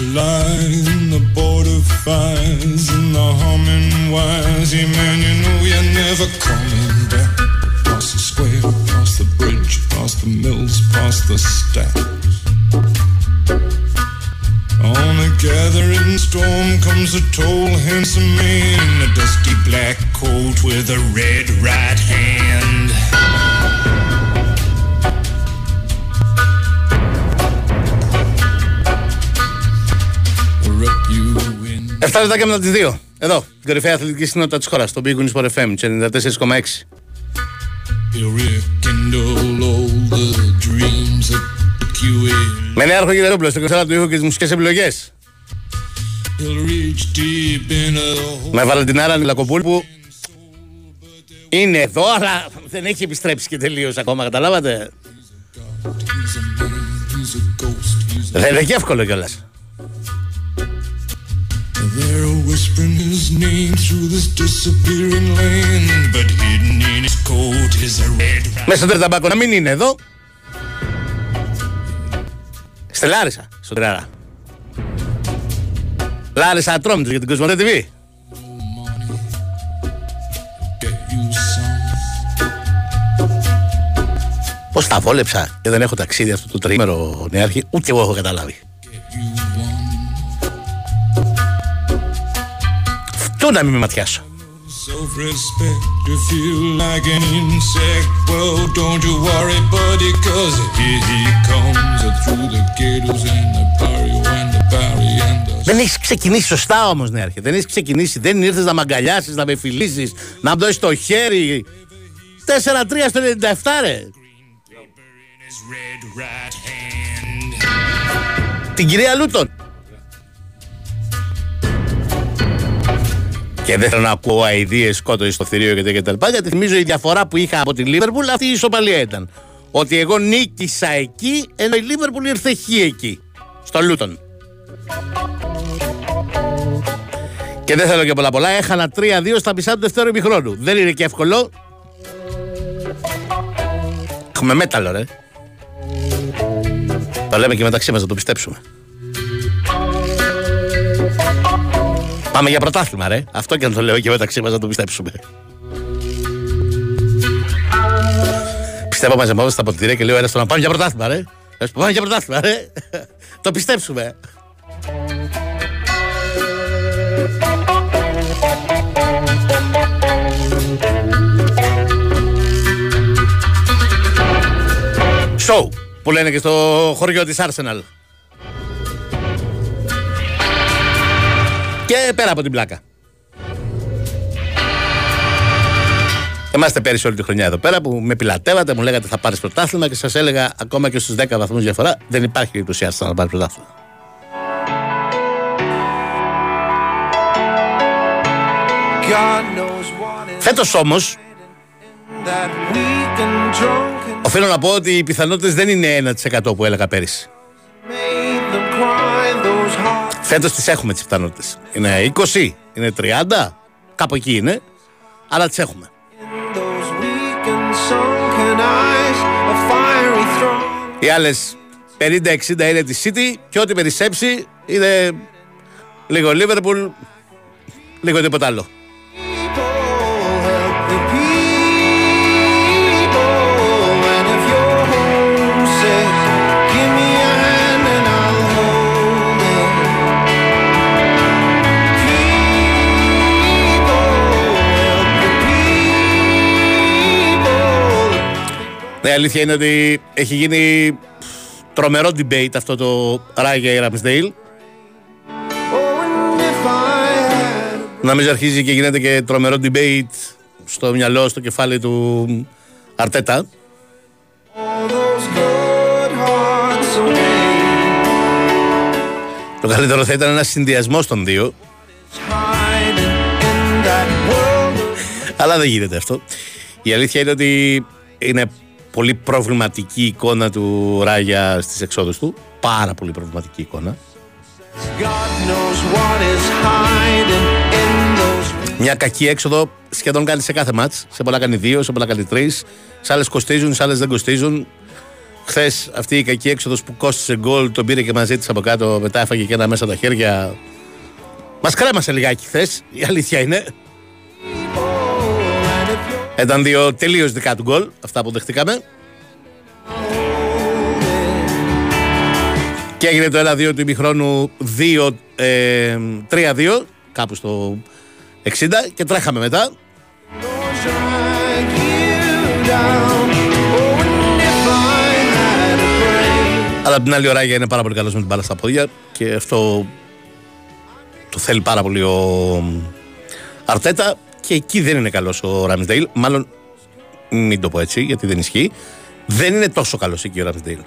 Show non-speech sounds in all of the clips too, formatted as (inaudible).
in the border fires and the humming wires. Yeah, man, you know you're never coming back. Past the square, past the bridge, past the mills, past the stacks. On a gathering storm comes a tall, handsome man in a dusty black coat with a red right hand. 7 λεπτά και μετά τις 2. Εδώ, την κορυφαία αθλητική συνότητα της χώρας, στο Big Wings Sport FM, 94,6. You rekindle all the dreams that took you in. Με νέα Γερόπουλος, στο κονσάλα του ήχου και τις μουσικές επιλογές. He'll reach deep into the Με Βαλεντινάρα Νιλακοπούλ που είναι εδώ, αλλά δεν έχει επιστρέψει και τελείως ακόμα, καταλάβατε; He's a man, he's a ghost, he's a... Δεν είναι και εύκολο κιόλας. They're whispering his name through this disappearing land, but hidden in his coat is a red Μέσα στον Τερταμπάκο να μην είναι εδώ. Στη Λάρισα, στον Τράρα. Λάρισα Ατρόμητος για την Κοσμοτέ TV. money. Get you some. Πώς τα βόλεψα και δεν έχω ταξίδι αυτό το τριήμερο νεάρχη, ούτε εγώ έχω καταλάβει. And the barry and the Δεν έχεις ξεκινήσει σωστά όμως, νεάρχη. Δεν έχεις ξεκινήσει. Δεν ήρθες να με αγκαλιάσεις, να με φιλήσεις, να μου δώσεις το χέρι. 4-3 στο 97, ρε. in his red right hand. Την κυρία Λούτον. Και δεν θέλω να ακούω αειδίε, σκότω στο θηρίο και τέτοια κτλ. Γιατί θυμίζω η διαφορά που είχα από τη Λίβερπουλ αυτή η ισοπαλία ήταν. Ότι εγώ νίκησα εκεί, ενώ η Λίβερπουλ ήρθε χ εκεί. Στο Λούτον. Και δεν θέλω και πολλά πολλά. Έχανα 3-2 στα μισά του δεύτερου ημιχρόνου. Δεν είναι και εύκολο. Έχουμε μέταλλο, ρε. Το λέμε και μεταξύ μας να το πιστέψουμε. Πάμε για πρωτάθλημα, ρε. Αυτό και αν το λέω και μεταξύ μας να το πιστέψουμε. Πιστεύω μαζεμόμαστε στα ποτήρια και λέω ένα στον να πάμε για πρωτάθλημα, ρε. Λες, Πάμε για πρωτάθλημα, ρε. (laughs) το πιστέψουμε. Show που λένε και στο χωριό της Arsenal. Και πέρα από την πλάκα. Είμαστε πέρυσι όλη τη χρονιά εδώ πέρα που με πιλατεύατε, μου λέγατε θα πάρεις πρωτάθλημα και σας έλεγα ακόμα και στους 10 βαθμούς διαφορά δεν υπάρχει περίπτωση Arsenal να πάρεις πρωτάθλημα. God knows what is Φέτος όμως, that weak and drunk and οφείλω να πω ότι οι πιθανότητες δεν είναι 1% που έλεγα πέρυσι. Made them cry. Those hearts Φέτος τις έχουμε τις πιθανότητες. Είναι 20, είναι 30, κάπου εκεί είναι, αλλά τις έχουμε. in those weak and sunken eyes, a fiery throng. Οι άλλες 50-60 είναι τη City και ό,τι περισσέψει είναι λίγο Liverpool, λίγο τίποτα άλλο. Η αλήθεια είναι ότι έχει γίνει τρομερό debate αυτό το Ράγια ή Ramsdale. Oh, and if I had Νομίζω αρχίζει και γίνεται και τρομερό debate στο μυαλό, στο κεφάλι του Αρτέτα. all those good hearts away, Το καλύτερο θα ήταν ένα συνδυασμό των δύο, hiding in that world. αλλά δεν γίνεται αυτό. Η αλήθεια είναι ότι είναι πολύ προβληματική η εικόνα του Ράγια στις εξόδους του. Πάρα πολύ προβληματική εικόνα. God knows what is hiding in those Μια κακή έξοδο σχεδόν κάνει σε κάθε μάτς. Σε πολλά κάνει δύο, σε πολλά κάνει τρεις. Σε άλλες κοστίζουν, σε άλλες δεν κοστίζουν. Χθες αυτή η κακή έξοδος που κόστησε γκολ τον πήρε και μαζί της από κάτω. Μετά έφαγε και ένα μέσα τα χέρια. Μας κρέμασε λιγάκι χθες. Η αλήθεια είναι. Ήταν δύο τελείως δικά του γκολ αυτά που δεχτήκαμε. Και έγινε το 1-2 του ημιχρόνου 2-3-2 ε, κάπου στο 60 και τρέχαμε μετά. Αλλά από την άλλη ώρα είναι πάρα πολύ καλός με την μπάλα στα πόδια και αυτό το θέλει πάρα πολύ ο Αρτέτα και εκεί δεν είναι καλός ο Ράμσδέιλ. Μάλλον μην το πω έτσι γιατί δεν ισχύει. Δεν είναι τόσο καλός εκεί ο Ράμσδέιλ.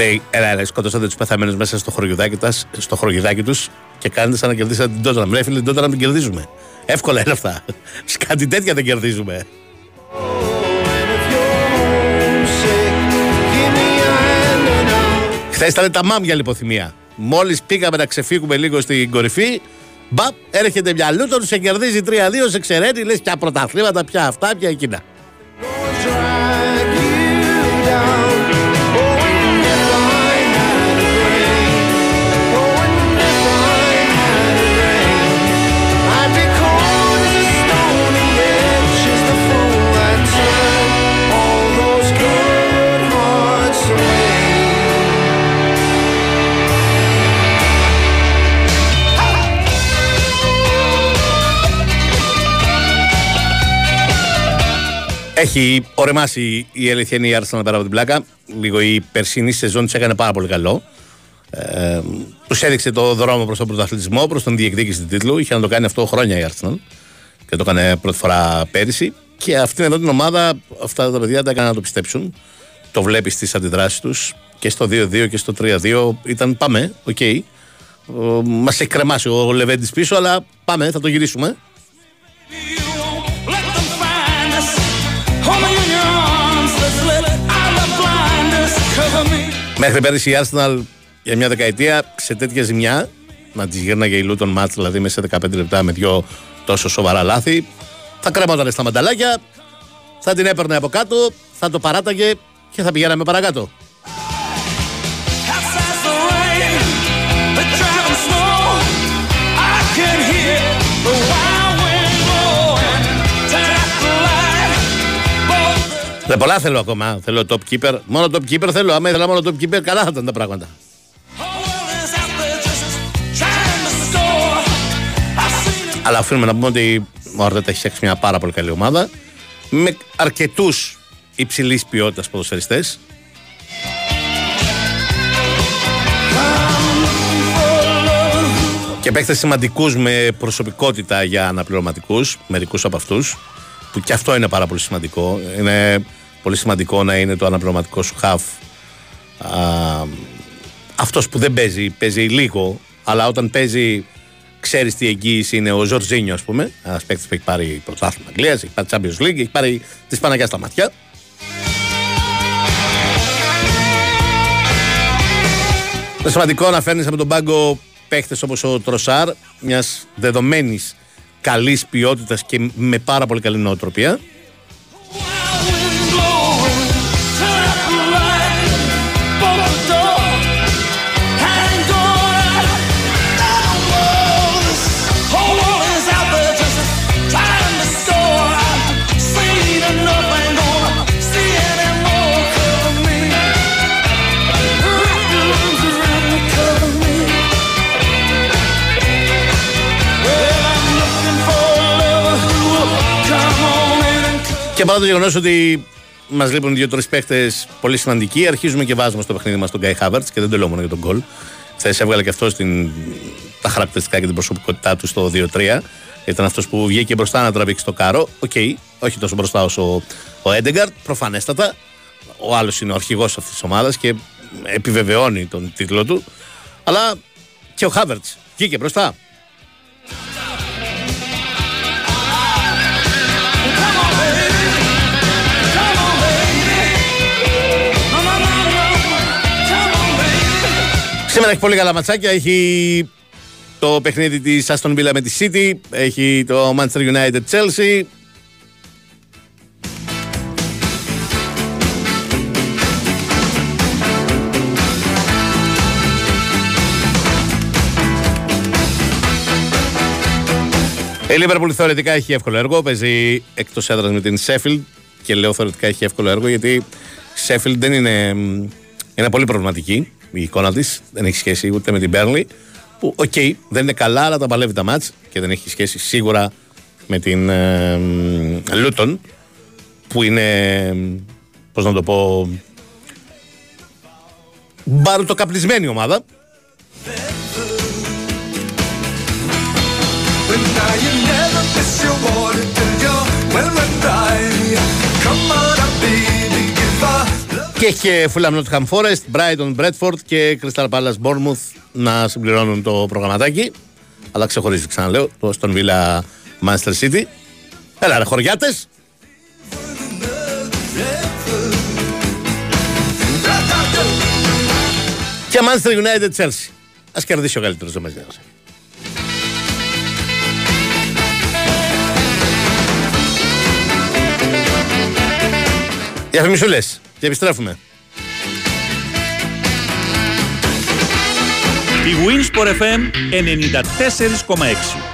Λέει, έλα, έλα, σκότωσατε τους πεθαμένους μέσα στο χωριουδάκι, τας, στο χωριουδάκι τους και κάνετε σαν να κερδίσατε την Τόταναμ. Ρε φίλε, την Τόταναμ την κερδίζουμε. Εύκολα είναι αυτά. Κάτι τέτοια δεν κερδίζουμε. Χθες ήταν τα μάμια λιποθυμία. Μόλις πήγαμε να ξεφύγουμε λίγο στην κορυφή, μπαπ, έρχεται μια λούτον, σε κερδίζει 3-2, σε ξεραίνει, λες πια πρωταθλήματα, πια αυτά, πια εκείνα. Έχει ωριμάσει η αληθινή Arsenal πέρα από την πλάκα. Λίγο η περσινή σεζόν της έκανε πάρα πολύ καλό. Ε, τους έδειξε το δρόμο προς τον πρωταθλητισμό, προς τον διεκδίκηση του τίτλου. Είχε να το κάνει αυτό χρόνια η Arsenal και το έκανε πρώτη φορά πέρυσι. Και αυτήν εδώ την ομάδα, αυτά τα παιδιά τα έκαναν να το πιστέψουν. Το βλέπεις στις αντιδράσεις τους και στο 2-2 και στο 3-2. Ήταν πάμε, OK. Okay. Μας έχει κρεμάσει ο Λεβέντης πίσω, αλλά πάμε, θα το γυρίσουμε. Μέχρι πέρυσι η Arsenal για μια δεκαετία σε τέτοια ζημιά να της γύρναγε η Λούτον Μάτς δηλαδή μέσα σε 15 λεπτά με δυο τόσο σοβαρά λάθη θα κρέμονταν στα μανταλάκια θα την έπαιρνε από κάτω θα το παράταγε και θα πηγαίναμε παρακάτω Δεν πολλά θέλω ακόμα. Θέλω top keeper. Μόνο top keeper θέλω. Άμα ήθελα μόνο top keeper, καλά θα ήταν τα πράγματα. Αλλά αφήνουμε να πούμε ότι ο Αρτέτα έχει φτιάξει μια πάρα πολύ καλή ομάδα με αρκετούς υψηλής ποιότητας ποδοσφαιριστές. Και παίχτες σημαντικούς με προσωπικότητα για αναπληρωματικούς, μερικούς από αυτούς, που και αυτό είναι πάρα πολύ σημαντικό. Είναι πολύ σημαντικό να είναι το αναπληρωματικό σου χαφ. αυτός που δεν παίζει, παίζει λίγο, αλλά όταν παίζει ξέρεις τι εγγύηση είναι ο Ζορζίνιο ας πούμε, ένας παίκτης που έχει πάρει πρωτάθλημα Αγγλίας, έχει πάρει Champions League, έχει πάρει τη Σπαναγιά στα μάτια. Είναι σημαντικό να φέρνεις από τον πάγκο παίχτε όπως ο Τροσάρ, μιας δεδομένης καλής ποιότητας και με πάρα πολύ καλή νοοτροπία. Και παρά το γεγονός ότι μας λείπουν δύο-τρεις παίχτες πολύ σημαντικοί, αρχίζουμε και βάζουμε στο παιχνίδι μας τον Κάι Χάβερτς και δεν το λέω μόνο για το γκολ. Χθες έβγαλε και αυτός στην, τα χαρακτηριστικά και την προσωπικότητά του στο 2-3. Ήταν αυτός που βγήκε μπροστά να τραβήξει το κάρο. OK, okay, όχι τόσο μπροστά όσο ο, ο Έντεγκααρντ, προφανέστατα. Ο άλλος είναι ο αρχηγός αυτής της ομάδας και επιβεβαιώνει τον τίτλο του. Αλλά και ο Χάβερτς βγήκε μπροστά. Σήμερα έχει πολύ καλά ματσάκια. Έχει το παιχνίδι της Aston Villa με τη City. Έχει το Manchester United Chelsea. Η Liverpool θεωρητικά έχει εύκολο έργο. Παίζει εκτός έδρας με την Sheffield και λέω θεωρητικά έχει εύκολο έργο γιατί η Sheffield δεν είναι. Είναι πολύ προβληματική η εικόνα της. Δεν έχει σχέση ούτε με την Burnley. Που, OK, okay, δεν είναι καλά, αλλά τα παλεύει τα ματς και δεν έχει σχέση σίγουρα με την ε, Luton που είναι. Πώς να το πω. Μπαρουτοκαπνισμένη ομάδα. But now Και έχει και Fulham Nottingham Forest, Brighton Bradford και Crystal Palace Bournemouth να συμπληρώνουν το προγραμματάκι. Αλλά ξεχωρίζει, ξαναλέω, το στον Villa Manchester City. Έλα ρε χωριάτες. Και Manchester United Chelsea. Ας κερδίσει ο καλύτερος δεν μας νοιάζει. Διαφημισούλες και επιστρέφουμε. Η Winsport FM 94,6.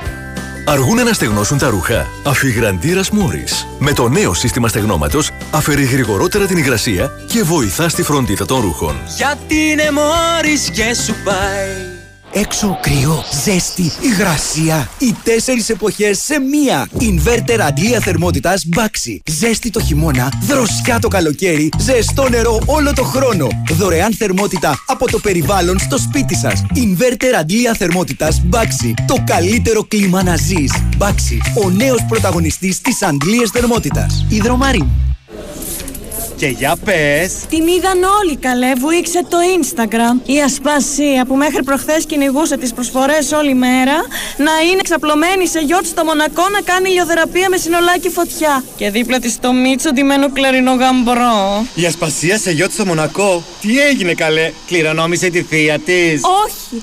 Αργούν να στεγνώσουν τα ρούχα. Αφιγραντήρας Μόρι. Με το νέο σύστημα στεγνώματος αφαιρεί γρηγορότερα την υγρασία και βοηθά στη φροντίδα των ρούχων. Γιατί είναι μόρις και σου πάει Έξω κρύο, ζέστη, υγρασία. Οι τέσσερις εποχές σε μία. Ινβέρτερ αντλία θερμότητας Baxi. Ζέστη το χειμώνα, δροσιά το καλοκαίρι, ζεστό νερό όλο το χρόνο. Δωρεάν θερμότητα από το περιβάλλον στο σπίτι σας. Ινβέρτερ αντλία θερμότητας Baxi. Το καλύτερο κλίμα να ζεις. Baxi, ο νέος πρωταγωνιστής της αντλίας θερμότητας. Ιδρομαρή. Και για πες Την είδαν όλοι καλέ, βουήξε το Instagram. Η Ασπασία που μέχρι προχθές κυνηγούσε τις προσφορές όλη μέρα να είναι ξαπλωμένη σε γιότ στο Μονακό να κάνει ηλιοθεραπεία με συνολάκι φωτιά. Και δίπλα της το Μίτσο ντυμένο κλαρινό γαμπρό. Η Ασπασία σε γιότ στο Μονακό Τι έγινε καλέ Κληρονόμησε τη θεία της Όχι!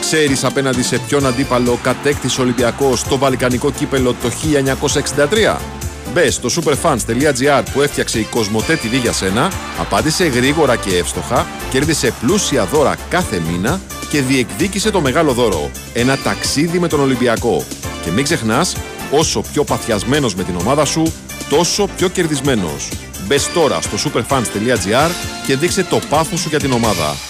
Ξέρεις απέναντι σε ποιον αντίπαλο κατέκτησε ο Ολυμπιακός στο Βαλκανικό κύπελο το 1963. Μπε στο superfans.gr που έφτιαξε η Κοσμοτέ TV για σένα, απάντησε γρήγορα και εύστοχα, κέρδισε πλούσια δώρα κάθε μήνα και διεκδίκησε το μεγάλο δώρο. Ένα ταξίδι με τον Ολυμπιακό. Και μην ξεχνάς, όσο πιο παθιασμένος με την ομάδα σου, τόσο πιο κερδισμένος. Μπες τώρα στο superfans.gr και δείξε το πάθος σου για την ομάδα.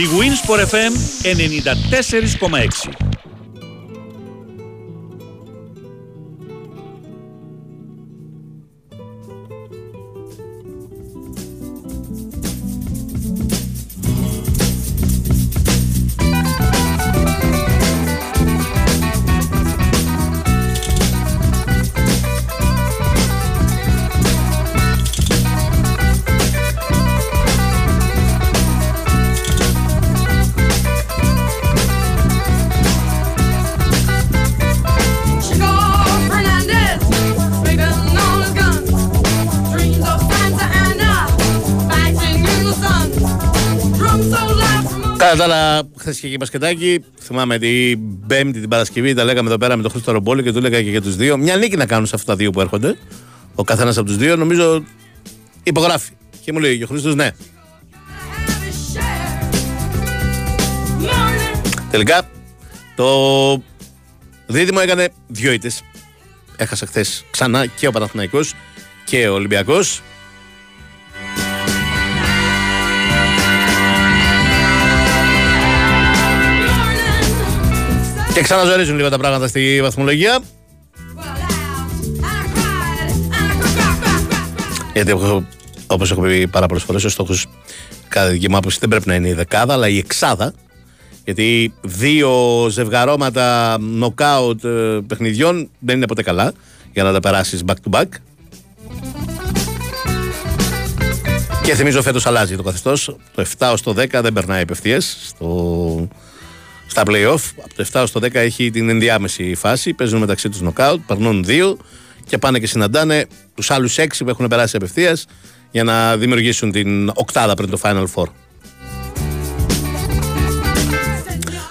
Η Winsport FM 94,6. Κατά τα άλλα, χθες είχε και μπασκετάκι. Θυμάμαι την Πέμπτη, την Παρασκευή, τα λέγαμε εδώ πέρα με τον Χρήστο Ρομπόλη και του έλεγα και για τους δύο. Μια νίκη να κάνουν σε αυτά τα δύο που έρχονται. Ο καθένας από τους δύο, νομίζω υπογράφει. Και μου λέει ο Χρήστος, ναι. Τελικά, το δίδυμο έκανε δύο ήττες. Έχασε χθες ξανά και ο Παναθηναϊκός και ο Ολυμπιακός. Και ξαναζορίζουν λίγο τα πράγματα στη βαθμολογία. Γιατί όπως έχω πει πάρα πολλές φορές, ο στόχος κατά τη δική μου άποψη δεν πρέπει να είναι η δεκάδα, αλλά η εξάδα. Γιατί δύο ζευγαρώματα νοκάουτ ε, παιχνιδιών δεν είναι ποτέ καλά για να τα περάσεις back to back. Και θυμίζω φέτος αλλάζει το καθεστώς. Το 7 ως το 10 δεν περνάει απευθείας στο... στα playoff. Από το 7 ως το 10 έχει την ενδιάμεση φάση. Παίζουν μεταξύ τους νοκάουτ, περνούν δύο και πάνε και συναντάνε τους άλλους 6 που έχουν περάσει απευθείας για να δημιουργήσουν την οκτάδα πριν το Final Four.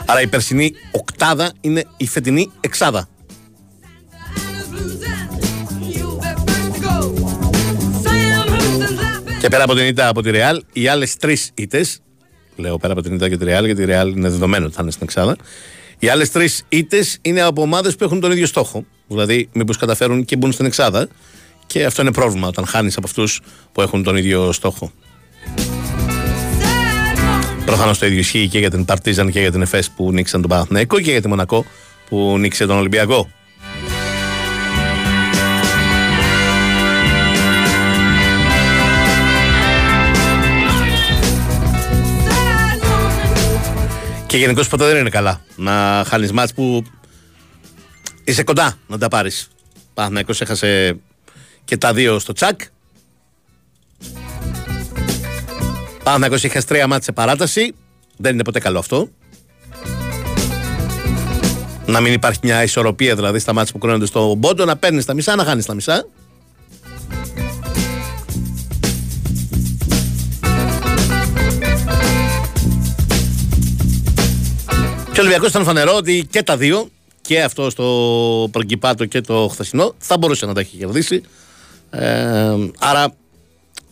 Άρα η περσινή οκτάδα είναι η φετινή εξάδα. Και πέρα από την ήττα από τη Real, οι άλλες τρεις ήττες, λέω πέρα από την ήττα και τη Real, γιατί η Real είναι δεδομένο ότι θα είναι στην Εξάδα, οι άλλες τρεις ήττες είναι από ομάδες που έχουν τον ίδιο στόχο. Δηλαδή, μήπως καταφέρουν και μπουν στην Εξάδα. Και αυτό είναι πρόβλημα όταν χάνεις από αυτούς που έχουν τον ίδιο στόχο. Προφανώς το ίδιο ισχύει και για την Παρτίζαν και για την Εφές που νίξαν τον Παναθηναϊκό και για τη Μονακό που νίξε τον Ολυμπιακό. Και γενικώς ποτέ δεν είναι καλά να χάνεις μάτς που είσαι κοντά να τα πάρεις. Παναθυναϊκό έχασε και τα δύο στο τσακ. Παναθυναϊκό είχε τρία μάτς σε παράταση. Δεν είναι ποτέ καλό αυτό. Να μην υπάρχει μια ισορροπία δηλαδή στα μάτια που κρίνονται στο μπόντο, να παίρνεις τα μισά, να χάνεις τα μισά. Και ο Ολυμπιακός ήταν φανερό ότι και τα δύο, και αυτό στο προγκυπάτο και το χθεσινό, θα μπορούσε να τα έχει κερδίσει. Ε, άρα,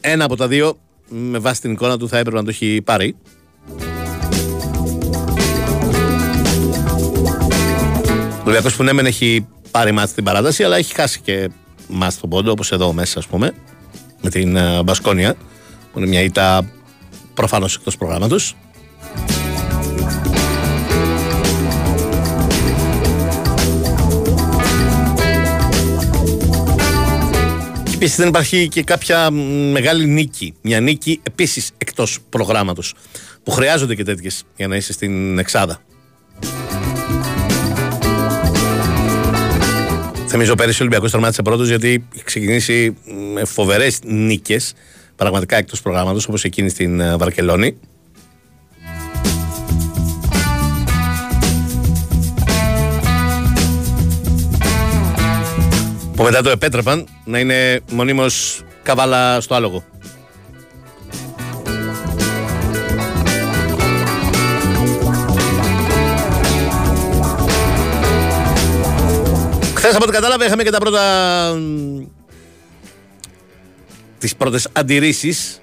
ένα από τα δύο, με βάση την εικόνα του, θα έπρεπε να το έχει πάρει. Ο Ολυμπιακός που ναι μεν έχει πάρει μάτς στην παράταση, αλλά έχει χάσει και μάτς στον πόντο, όπως εδώ μέσα, ας πούμε, με την ε, Μπασκόνια, που είναι μια ήττα προφανώς εκτός προγράμματος. Επίσης δεν υπάρχει και κάποια μεγάλη νίκη. Μια νίκη επίσης εκτός προγράμματος. Που χρειάζονται και τέτοιες για να είσαι στην Εξάδα. Θυμίζω πέρυσι ο Ολυμπιακός τερμάτισε πρώτος γιατί έχει ξεκινήσει με φοβερές νίκες. Πραγματικά εκτός προγράμματος όπως εκείνη στην ε, Βαρκελόνη. Που μετά το επέτρεπαν να είναι μονίμως καβάλα στο άλογο. Χθες από ό,τι κατάλαβα είχαμε και τα πρώτα τις πρώτες αντιρρήσεις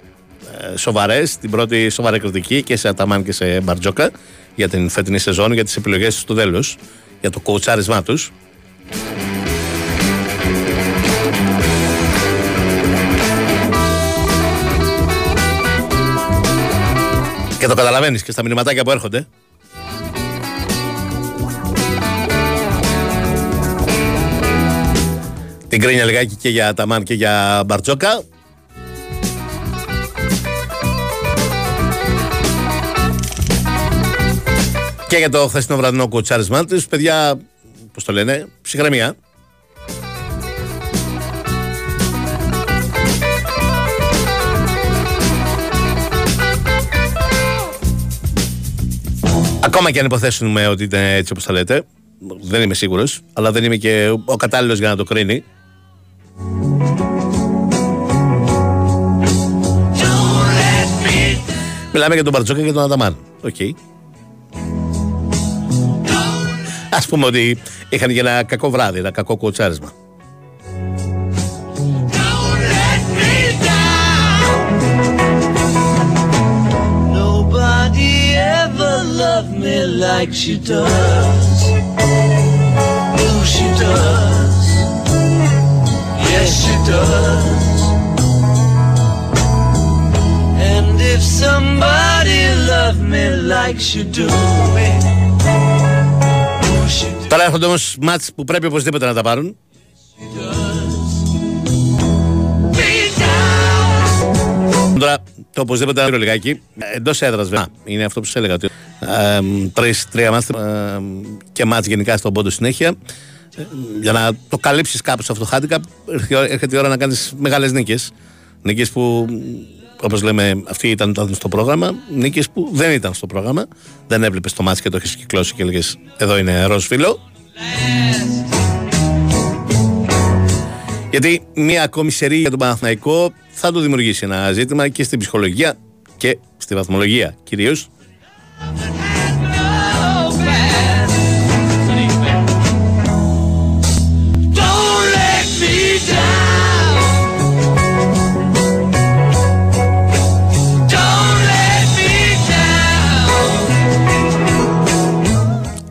ε, σοβαρές, την πρώτη σοβαρή κριτική και σε Αταμάν και σε Μπαρτζόκα για την φετινή σεζόν, για τις επιλογές του στο τέλος, για το κοουτσάρισμά τους. Και το καταλαβαίνεις και στα μηνυματάκια που έρχονται. Την κρίνια λιγάκι και για Ταμάν και για Μπαρτζόκα. Και για το χθεσινό βραδινό κουτσάρισμά του, παιδιά, πώς το λένε, ψυχραιμία. Ακόμα και αν υποθέσουμε ότι είναι έτσι όπως θα λέτε, δεν είμαι σίγουρος, αλλά δεν είμαι και ο κατάλληλος για να το κρίνει. Μιλάμε για τον Μπαρτζώκα και τον Αταμάν. Οκ. Α πούμε ότι είχαν και ένα κακό βράδυ, ένα κακό κοουτσάρισμα. Ever loved me like she does. Oh, she does. Yes, she does. And if somebody loved me like she do me, oh, she Τώρα έρχονται όμω μάτς που πρέπει οπωσδήποτε να τα πάρουν. Τώρα το οπωσδήποτε να λιγάκι. Εντός έδρας βέβαια. Είναι αυτό που σας έλεγα. Ότι, ε, τρεις, τρία μάτς ε, και μάτς γενικά στον πόντο συνέχεια. Ε, για να το καλύψεις κάπως αυτό το handicap, έρχεται- έρχεται η ώρα να κάνεις μεγάλες νίκες. Νίκες που, όπως λέμε, αυτοί ήταν, ήταν στο πρόγραμμα. Νίκες που δεν ήταν στο πρόγραμμα. Δεν έβλεπες το μάτς και το έχεις κυκλώσει και έλεγες Εδώ είναι ροζ φίλο. Γιατί μία ακόμη σερή για τον Παναθηναϊκό θα του δημιουργήσει ένα ζήτημα και στην ψυχολογία και στη βαθμολογία κυρίως. Don't let me down. Don't let me down.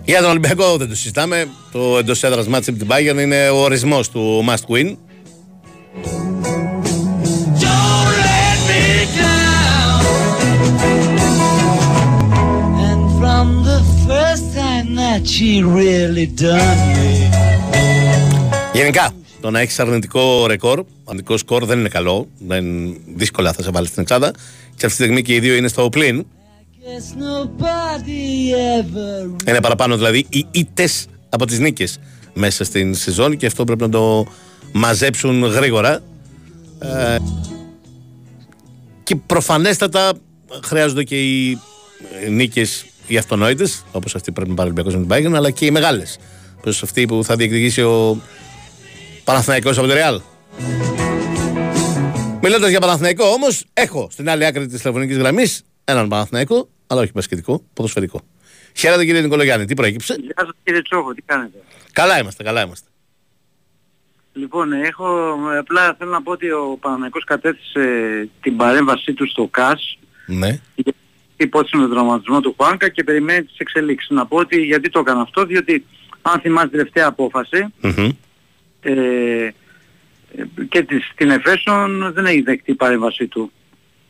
Για τον Ολυμπιακό δεν το συζητάμε. Το εντός έδρας μάτς από την Bayern είναι ο ορισμός του must win. Γενικά, το να έχεις αρνητικό ρεκόρ, αρνητικό σκορ δεν είναι καλό. Δεν, δύσκολα θα σε βάλει στην εξάδα. Και αυτή τη στιγμή και οι δύο είναι στο πλήν. Guess nobody ever Είναι παραπάνω δηλαδή οι ήττες από τις νίκες μέσα στην σεζόν και αυτό πρέπει να το μαζέψουν γρήγορα. Ε, και προφανέστατα χρειάζονται και οι νίκες οι αυτονόητες, όπως αυτή που πρέπει να πάρει ο Ολυμπιακός με την Bayern, αλλά και οι μεγάλες. Όπως αυτή που θα διεκδικήσει ο Παναθηναϊκός από το Ρεάλ. Μιλώντας για Παναθηναϊκό όμως, έχω στην άλλη άκρη της τηλεφωνικής γραμμής έναν Παναθηναϊκό, αλλά όχι μπασκετικό, ποδοσφαιρικό. Χαίρετε κύριε Νικολογιάννη, τι προέκυψε; Γεια σας κύριε Τσόχο, τι κάνετε; Καλά είμαστε, καλά είμαστε. Λοιπόν, έχω, απλά θέλω να πω ότι ο Παναγικός κατέθεσε την παρέμβασή του στο ΚΑΣ Ναι. υπόθεση με τον τραυματισμό του Χουάνκα και περιμένει τις εξελίξεις. Να πω ότι γιατί το έκανα αυτό, διότι αν θυμάστε την τελευταία απόφαση Μμμ. ε, και της, στην Εφέσον δεν έχει δεκτεί η παρέμβασή του.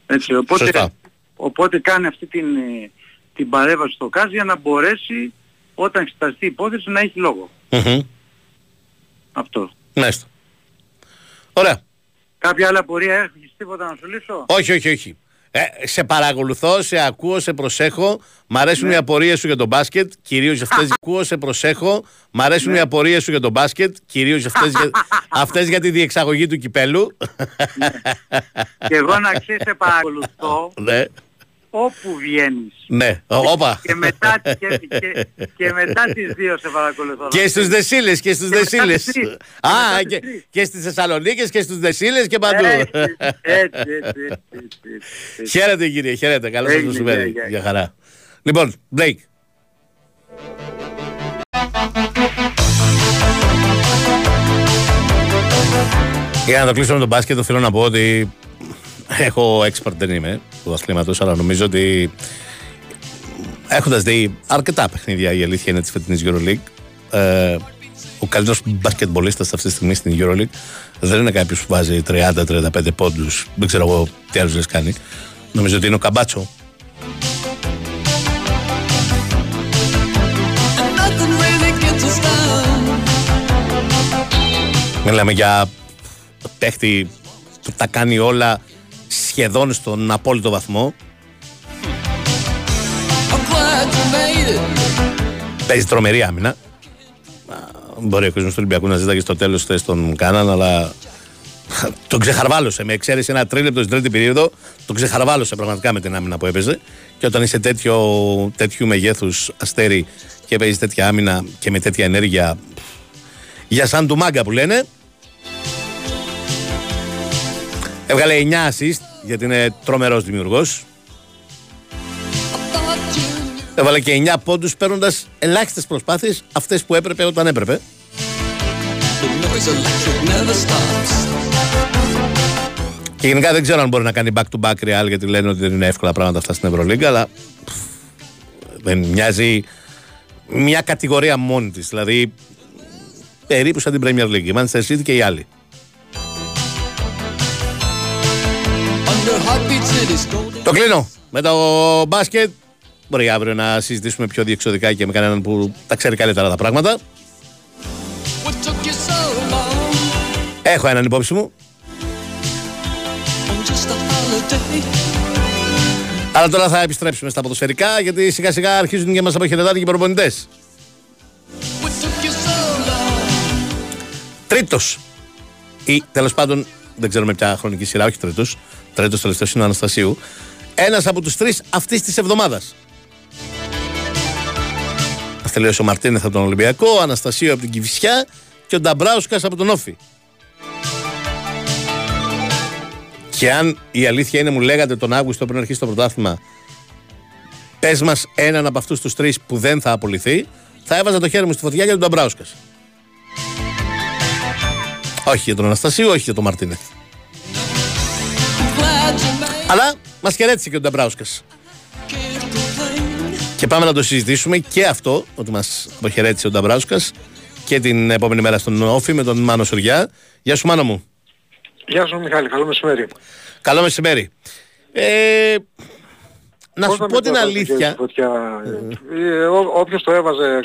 Έτσι, οπότε, Σωστά. οπότε κάνει αυτή την, ε, την παρέμβαση στο ΚΑΣ για να μπορέσει όταν εξεταστεί η υπόθεση να έχει λόγο. Μμμ. Αυτό. Μάλιστα. Ωραία. Κάποια άλλα πορεία έχεις τίποτα να σου λύσω; Όχι, όχι, όχι. Ε, σε παρακολουθώ, σε ακούω, σε προσέχω. Μ' αρέσουν Ναι. οι απορίες σου για τον μπάσκετ, κυρίως για αυτές. ακούω, σε προσέχω. Μ' αρέσουν Ναι. οι απορίες σου για τον μπάσκετ, κυρίως αυτές για, αυτές για τη διεξαγωγή του κυπέλου. Και εγώ να ξέρεις σε παρακολουθώ (laughs) ναι, όπου βγαίνεις. ναι. Ω, Όπα. Και μετά, και, και, και μετά τις δύο σε παρακολουθώ. Και στους Δεσίλες και στους Και μετά Δεσίλες. τις τρεις. Και Α, μετά τις και, τρεις. και στις Θεσσαλονίκες και στους Δεσίλες και παντού. Έτσι, έτσι, έτσι, έτσι, έτσι, έτσι. χαίρετε κύριε, χαίρετε. Καλό σας Έγινε, μεσημέρι. γεια, γεια. Για χαρά. Λοιπόν, Blake. Για να το κλείσω με τον μπάσκετ, θέλω να πω ότι έχω expert δεν είμαι του αθλήματος, αλλά νομίζω ότι έχοντας δει αρκετά παιχνίδια, η αλήθεια είναι της φετινής Euroleague, ε, ο καλύτερος μπασκετμπολίστας αυτή τη στιγμή στην Euroleague δεν είναι κάποιος που βάζει 30-35 πόντους. Δεν ξέρω εγώ τι άλλους λες κάνει. Νομίζω ότι είναι ο Καμπάτσο. Nothing really gets us down. Μιλάμε για παίχτη που τα κάνει όλα σχεδόν στον απόλυτο βαθμό. I'm glad you made it. Παίζει τρομερή άμυνα. Α, Μπορεί ο κόσμος του Ολυμπιακού να ζήταγε στο τέλος χθες τον Κάναν, αλλά τον ξεχαρβάλωσε. Με εξαίρεση ένα τρίλεπτο στην τρίτη περίοδο, τον ξεχαρβάλωσε πραγματικά με την άμυνα που έπαιζε. Και όταν είσαι τέτοιο, τέτοιου μεγέθους αστέρι και παίζεις τέτοια άμυνα και με τέτοια ενέργεια, για σαν του μάγκα που λένε. Έβγαλε 9 assist γιατί είναι τρομερός δημιουργός Έβαλε και 9 πόντους παίρνοντας ελάχιστες προσπάθειες, αυτές που έπρεπε όταν έπρεπε. The noise electric never stops. Και γενικά δεν ξέρω αν μπορεί να κάνει back to back Real γιατί λένε ότι δεν είναι εύκολα πράγματα αυτά στην Ευρωλίγκα, αλλά πφ, δεν μοιάζει μια κατηγορία μόνη της. Δηλαδή περίπου σαν την Premier League. Η Manchester City και οι άλλοι. Το κλείνω. Με το μπάσκετ μπορεί αύριο να συζητήσουμε πιο διεξοδικά και με κανέναν που τα ξέρει καλύτερα τα πράγματα. What took you so long? Έχω έναν υπόψη μου. On just a holiday. Αλλά τώρα θα επιστρέψουμε στα ποδοσφαιρικά γιατί σιγά σιγά αρχίζουν και μας αποχαιρετάνε και οι προπονητές. What took you so long? Τρίτος ή τέλος πάντων δεν ξέρουμε ποια χρονική σειρά, όχι τρίτος. Τρίτος τελευταίος είναι ο Αναστασίου. Ένας από τους τρεις αυτής της εβδομάδας. Θα τελείωσε ο Μαρτίνεθ από τον Ολυμπιακό, ο Αναστασίου από την Κηφισιά και ο Νταμπράουσκας από τον Όφη. Και αν η αλήθεια είναι, μου λέγατε τον Αύγουστο πριν αρχίσει το πρωτάθλημα, πες μας έναν από αυτούς τους τρεις που δεν θα απολυθεί, θα έβαζα το χέρι μου στη φωτιά για τον Νταμπράουσκας. Όχι για τον Αναστασίου, όχι για τον Μαρτίνεθ. Glad you made Αλλά μας χαιρέτησε και ο Νταμπράουσκα. can't complain. Και πάμε να το συζητήσουμε και αυτό, ότι μας αποχαιρέτησε ο Νταμπράουσκα και την επόμενη μέρα στον Όφη με τον Μάνο Σουριά. Γεια σου, Μάνο μου. Γεια σου Μιχάλη, καλό μεσημέρι. Καλό μεσημέρι. Ε, να Πώς σου να πω μην την το έβαζε αλήθεια. στη φωτιά. Ε, ό- όποιος το έβαζε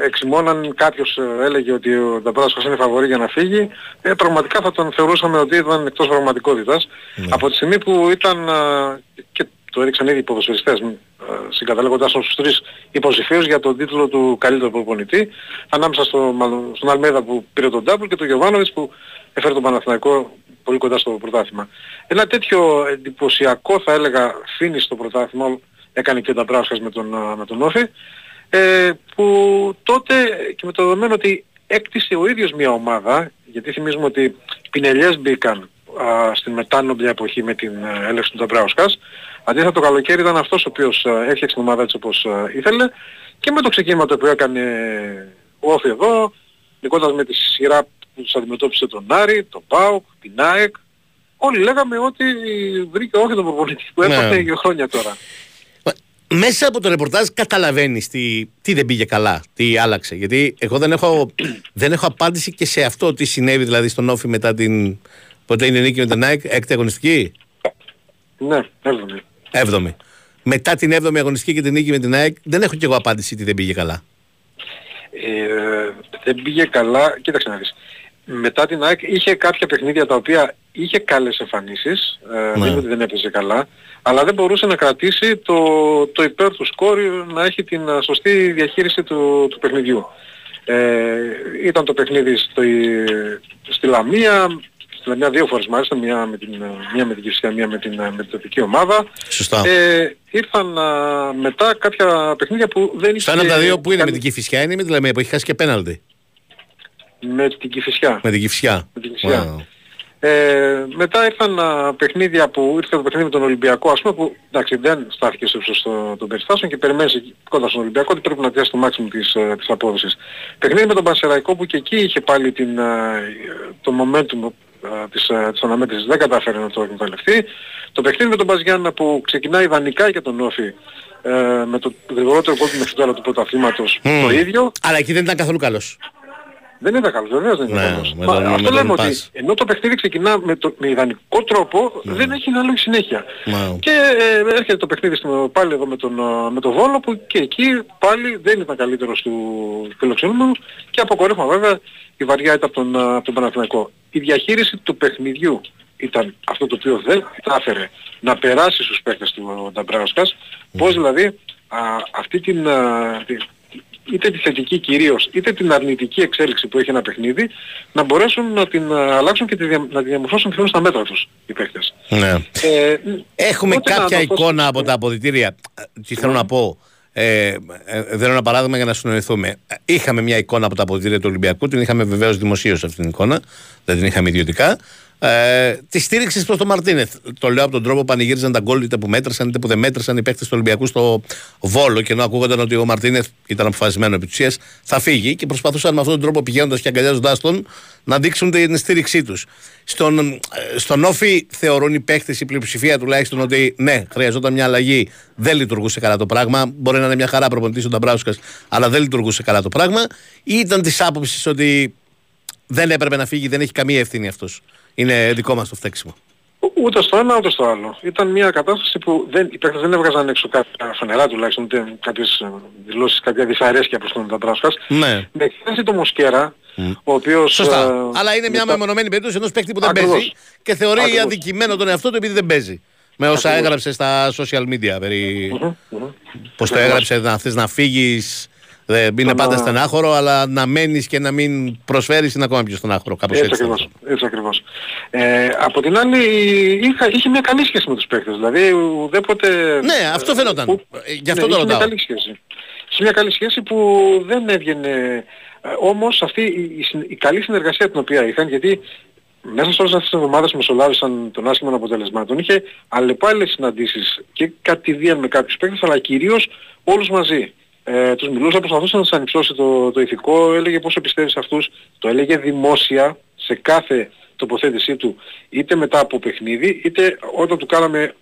ε, εξημώναν κάποιος ε, έλεγε ότι ο Νταμπράσκας είναι φαβορή για να φύγει, ε, πραγματικά θα τον θεωρούσαμε ότι ήταν εκτός πραγματικότητας. Από τη στιγμή που ήταν ε, και το έριξαν ήδη οι ποδοσφαιριστές ε, συγκαταλέγοντας τους τρεις υποψηφίους για τον τίτλο του καλύτερου προπονητή ανάμεσα στο, μάλλον, στον Αλμέδα που πήρε τον Ντάμπλ και τον Γιωβάνοβιτς που έφερε τον Παναθηναϊκό πολύ κοντά στο πρωτάθλημα. Ένα τέτοιο εντυπωσιακό θα έλεγα φίνι στο πρωτάθλημα έκανε και ο Νταμπράουσκας με τον, α, με τον Όφη ε, που τότε και με το δεδομένο ότι έκτισε ο ίδιος μια ομάδα γιατί θυμίζουμε ότι οι πινελιές μπήκαν α, στην μετάνομπλια εποχή με την ε, έλευση του Νταμπράουσκας αντίθετα το καλοκαίρι ήταν αυτός ο οποίος α, έφτιαξε την ομάδα έτσι όπως α, ήθελε και με το ξεκίνημα το οποίο έκανε ο Όφη εδώ νικώντας με τη σειρά που τους αντιμετώπισε τον Άρη, τον ΠΑΟΚ, την ΑΕΚ όλοι λέγαμε ότι βρήκε όχι τον προπονητή που Ναι. έπαθε για χρόνια τώρα. Μέσα από το ρεπορτάζ καταλαβαίνεις τι, τι δεν πήγε καλά, τι άλλαξε. Γιατί εγώ δεν έχω, (clears throat) δεν έχω απάντηση και σε αυτό τι συνέβη δηλαδή στον Όφη μετά την. Ποτέ είναι νίκη με την ΑΕΚ, έκτη αγωνιστική; Ναι, έβδομη. Έβδομη. Μετά την έβδομη αγωνιστική και την νίκη με την ΑΕΚ, δεν έχω κι εγώ απάντηση τι δεν πήγε καλά. Ε, δεν πήγε καλά, κοίταξε να δεις. Μετά την ΑΕΚ είχε κάποια παιχνίδια τα οποία είχε καλές εμφανίσεις, ε, Ναι. δεν είναι ότι δεν έπαιζε καλά, αλλά δεν μπορούσε να κρατήσει το, το υπέρ του σκόρ να έχει την α, σωστή διαχείριση του, του παιχνιδιού. Ε, ήταν το παιχνίδι στο, στη Λαμία, στη Λαμία δύο φορές μάλιστα, μία με την, μία με την Κυρσιά, μία με την, με την τοπική ομάδα. Σωστά. Ε, ήρθαν α, μετά κάποια παιχνίδια που δεν Στο ένα από τα είχε δύο που είναι με κάνει- την Κηφισιά είναι με τη Λαμία που έχει χάσει και πέναλτι. Με την Κηφισιά. Με την Κηφισιά. Με την Κηφισιά. Wow. Ε, μετά ήρθαν α, παιχνίδια που ήρθε το παιχνίδι με τον Ολυμπιακό ας πούμε που εντάξει δεν στάθηκε στο ύψος των, των περιστάσεων και περιμένεις εκεί κοντά στον Ολυμπιακό ότι πρέπει να πιάσει το μάξιμο της, ε, της απόδοσης. Παιχνίδι με τον Πανσεραϊκό που και εκεί είχε πάλι την, ε, το momentum ε, της, ε, της αναμέτρησης δεν κατάφερε να το εκμεταλλευτεί. Το παιχνίδι με τον Μπαζιάννα που ξεκινάει ιδανικά για τον Όφη ε, με το γρηγορότερο κόλπο με τώρα του πρωταθλήματος Μμμ. το ίδιο. Αλλά εκεί δεν ήταν καθόλου καλός. Δεν ήταν καλός, βεβαίως δεν ήταν Ναι, καλός. με Μα, τον- με αυτό τον λέμε ότι Πας. ενώ το παιχνίδι ξεκινά με, το, με ιδανικό τρόπο, δεν έχει να λόγει συνέχεια. Wow. Και ε, έρχεται το παιχνίδι στο, πάλι εδώ με τον, ε, με τον Βόλο που και εκεί πάλι δεν ήταν καλύτερος του φιλοξενούμενου και αποκορύφωμα βέβαια η βαριά ήταν από τον, ε, από τον Παναθηναϊκό. Η διαχείριση του παιχνιδιού ήταν αυτό το οποίο δεν κατάφερε να περάσει στους παίκτες του Νταμπράουσκας. Πώς δηλαδή α, αυτή την, α, τη- είτε τη θετική κυρίως, είτε την αρνητική εξέλιξη που έχει ένα παιχνίδι, να μπορέσουν να την α, αλλάξουν και τη δια- να τη διαμορφώσουν πιο στα μέτρα τους οι παίκτες. Ναι. Ε, Έχουμε οπότε να κάποια το δώσω- εικόνα από τα αποδητήρια. Ε, Τι θέλω να πω. Ε, ε, δίνω ένα παράδειγμα για να συνοηθούμε. Ε, Είχαμε μια εικόνα από τα αποδητήρια του Ολυμπιακού, την είχαμε βεβαίως δημοσίως αυτή την εικόνα, δεν την είχαμε ιδιωτικά. Ε, της στήριξης προς τον Μαρτίνεθ. Το λέω από τον τρόπο που πανηγύριζαν τα γκολ είτε που μέτρησαν είτε που δεν μέτρησαν οι παίχτε του Ολυμπιακού στο Βόλο. Και ενώ ακούγονταν ότι ο Μαρτίνεθ ήταν αποφασισμένο επί της ουσίας, θα φύγει και προσπαθούσαν με αυτόν τον τρόπο πηγαίνοντας και αγκαλιάζοντάς τον να δείξουν την στήριξή τους. Στον, ε, στον Όφη θεωρούν οι παίχτε, η πλειοψηφία τουλάχιστον, ότι ναι, χρειαζόταν μια αλλαγή. Δεν λειτουργούσε καλά το πράγμα. Μπορεί να είναι μια χαρά προπονητής ο Νταμπράουσκα, αλλά δεν λειτουργούσε καλά το πράγμα. Ή ήταν της άποψης ότι δεν έπρεπε να φύγει, δεν έχει καμία ευθύνη αυτός. Είναι δικό μας το φταίξιμο. Ούτε στο ένα ούτε στο άλλο. Ήταν μια κατάσταση που δεν, οι παίκτες δεν έβγαζαν έξω κάποια φανερά τουλάχιστον, ούτε κάποιες ε, δηλώσεις, κάποια δυσαρέσκεια προς τον Ταμπράσκας. Ναι. Με εξαίρεση το Μοσκέρα, ο οποίος... Σωστά. ε, Αλλά είναι μια μετά- μεμονωμένη περίπτωση ενός παίκτη που δεν Ακριβώς. παίζει και θεωρεί Ακριβώς. αδικημένο τον εαυτό του επειδή δεν παίζει. Με όσα Ακριβώς. έγραψε στα social media περί. Πώς το Ακριβώς. έγραψε, να θες να φύγεις. Δεν είναι Το πάντα να- στενάχωρο, αλλά να μένεις και να μην προσφέρεις είναι ακόμα πιο στενάχωρο. Κάπως Έτσι, έτσι. ακριβώς. Έτσι ακριβώς. Ε, από την άλλη είχα, είχε μια καλή σχέση με τους παίκτες. Δηλαδή ουδέποτε... Ναι, αυτό φαινόταν. που- Ε, Γι' αυτό ναι, το είχε μια ρωτάω. καλή σχέση. Είχε μια καλή σχέση που δεν έβγαινε... Ε, όμως αυτή η, η, συν- η καλή συνεργασία την οποία είχαν, γιατί μέσα σε όλες αυτές τις εβδομάδες που μεσολάβησαν των άσχημων αποτελεσμάτων, είχε αλλεπάλληλες συναντήσεις και κατηδίαν με κάποιους παίκτες, αλλά κυρίως όλους μαζί. Ε, τους μιλούσα, προσπαθούσε να τους ανυψώσει το, το ηθικό, έλεγε πόσο πιστεύεις σε αυτούς, το έλεγε δημόσια σε κάθε τοποθέτησή του, είτε μετά από παιχνίδι, είτε όταν του κάναμε,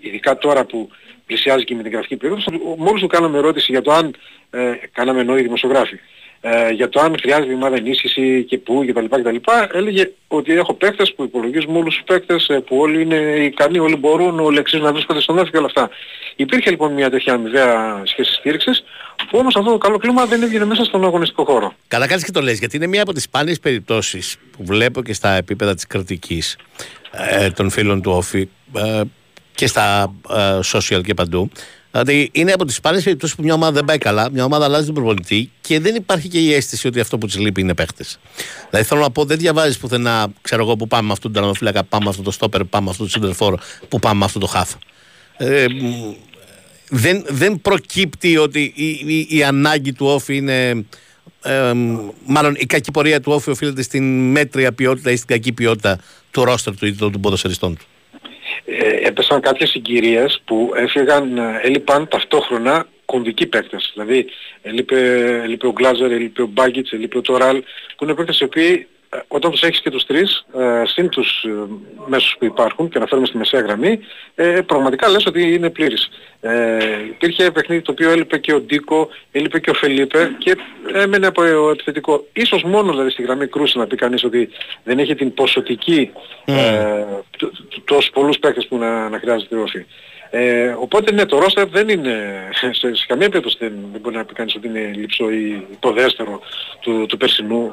ειδικά τώρα που πλησιάζει και με την γραφική περίοδος, μόλις του κάναμε ερώτηση για το αν, ε, κάναμε εννοεί δημοσιογράφοι, ε, για το αν χρειάζεται η ομάδα ενίσχυση και πού κτλ. κτλ. Έλεγε ότι έχω παίκτες που υπολογίζουμε όλους τους παίκτες, ε, που όλοι είναι ικανοί, όλοι μπορούν, όλοι αξίζουν να βρίσκονται στον όφη και όλα αυτά. Υπήρχε λοιπόν μια τέτοια αμοιβαία σχέση στήριξης, που όμως αυτό το καλό κλίμα δεν έβγαινε μέσα στον αγωνιστικό χώρο. Καλά κάνεις και το λες, γιατί είναι μία από τις σπάνιες περιπτώσεις που βλέπω και στα επίπεδα της κριτικής ε, των φίλων του Όφη ε, και στα ε, social και παντού. Δηλαδή είναι από τις σπάνιες περιπτώσεις που μια ομάδα δεν πάει καλά, μια ομάδα αλλάζει τον προπονητή και δεν υπάρχει και η αίσθηση ότι αυτό που της λείπει είναι παίχτες. Δηλαδή θέλω να πω, δεν διαβάζεις πουθενά, ξέρω εγώ, που πάμε με αυτόν τον τερματοφύλακα, πάμε με αυτό το στόπερ, πάμε με αυτό το σεντερφόρ, που πάμε με αυτό το χάφ. Ε, μ, δεν, δεν προκύπτει ότι η, η, η ανάγκη του Όφη είναι. ε, μάλλον η κακή πορεία του Όφη οφείλεται στην μέτρια ποιότητα ή στην κακή ποιότητα του ρόστερ του ή των, των ποδοσφαιριστών του. Ε, έπεσαν κάποιες συγκυρίες που έφυγαν, ε, έλειπαν ταυτόχρονα κομβικοί παίκτες. Δηλαδή έλειπε, έλειπε ο Γκλάζερ, έλειπε ο Μπάγκητς, έλειπε ο Τωράλ, που είναι παίκτες οι οποίοι ε, όταν τους έχεις και τους τρεις, ε, συν τους ε, μέσους που υπάρχουν και να φέρουμε στη μεσαία γραμμή, ε, πραγματικά λες ότι είναι πλήρης. Ε, υπήρχε παιχνίδι το οποίο έλειπε και ο Ντίκο, έλειπε και ο Φελίπε και έμενε από ο επιθετικό. Ίσως μόνο δηλαδή στη γραμμή κρούση να πει κανείς ότι δεν έχει την ποσοτική ε, τ- τ- τόσους πολλούς παίκτες που να, να χρειάζεται όφη. Ε, οπότε ναι, το ρόστερ δεν είναι, σε, σε καμία περίπτωση δεν, δεν μπορεί να πει κανείς ότι είναι λειψό ή υποδέστερο του, του περσινού,